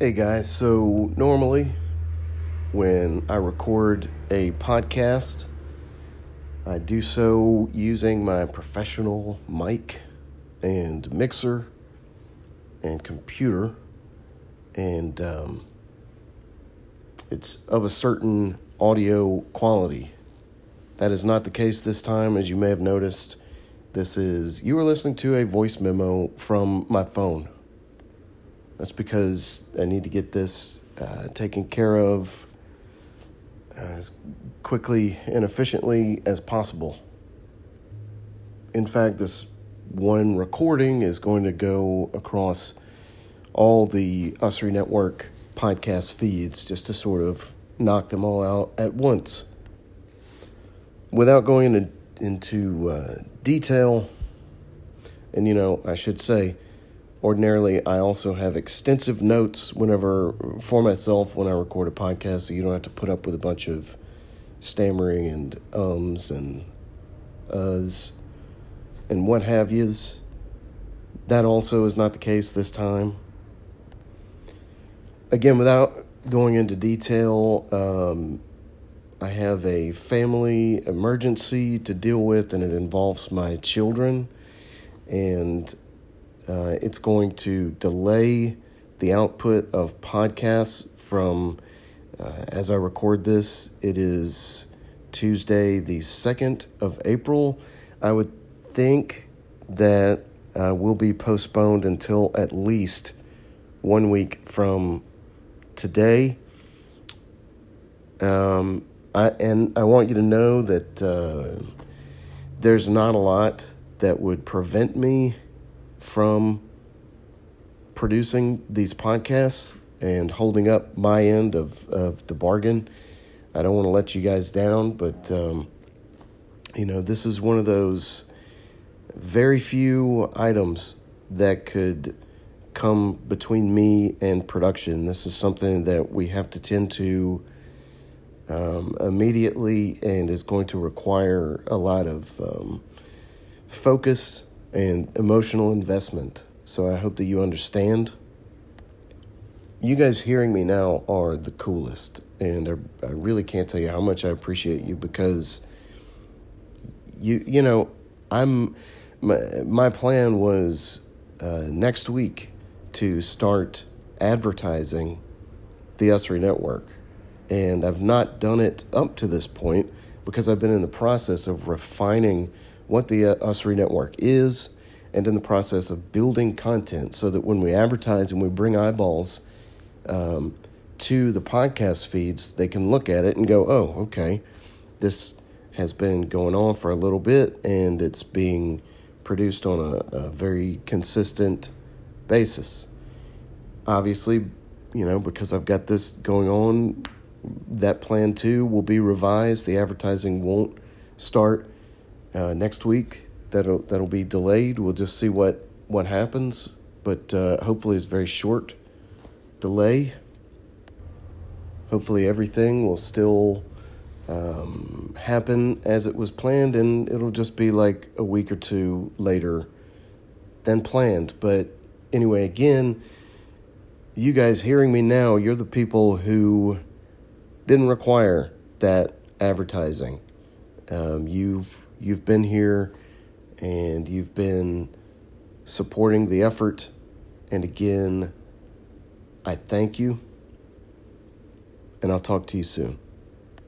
Hey guys, so normally when I record a podcast, I do so using my professional mic and mixer and computer, and um, it's of a certain audio quality. That is not the case this time, as you may have noticed. This is, you are listening to a voice memo from my phone. That's because I need to get this uh, taken care of as quickly and efficiently as possible. In fact, this one recording is going to go across all the Usry Network podcast feeds just to sort of knock them all out at once. Without going into, into uh, detail, and you know, I should say, ordinarily I also have extensive notes whenever for myself when I record a podcast, so you don't have to put up with a bunch of stammering and ums and uhs and what have yous. That also is not the case this time. Again, without going into detail, um, I have a family emergency to deal with, and it involves my children. And uh, it's going to delay the output of podcasts from, uh, as I record this, it is Tuesday, the 2nd of April. I would think that uh, will be postponed until at least one week from today. Um, I, and I want you to know that uh, there's not a lot that would prevent me from producing these podcasts and holding up my end of, of the bargain. I don't want to let you guys down, but um, you know, this is one of those very few items that could come between me and production. This is something that we have to tend to um, immediately and is going to require a lot of um, focus and emotional investment. So I hope that you understand. You guys hearing me now are the coolest, and I, I really can't tell you how much I appreciate you because you you know I'm my, my plan was uh, next week to start advertising the Usry Network, and I've not done it up to this point because I've been in the process of refining what the uh, Network is, and in the process of building content so that when we advertise and we bring eyeballs um, to the podcast feeds, they can look at it and go, oh, okay, this has been going on for a little bit and it's being produced on a, a very consistent basis. Obviously, you know, because I've got this going on, that plan too will be revised. The advertising won't start uh, next week. That'll that'll be delayed. We'll just see what what happens, but uh, hopefully it's very short delay. Hopefully everything will still um, happen as it was planned, and it'll just be like a week or two later than planned. But anyway, again, you guys hearing me now, you're the people who didn't require that advertising. Um, you've you've been here and you've been supporting the effort. And again, I thank you, and I'll talk to you soon.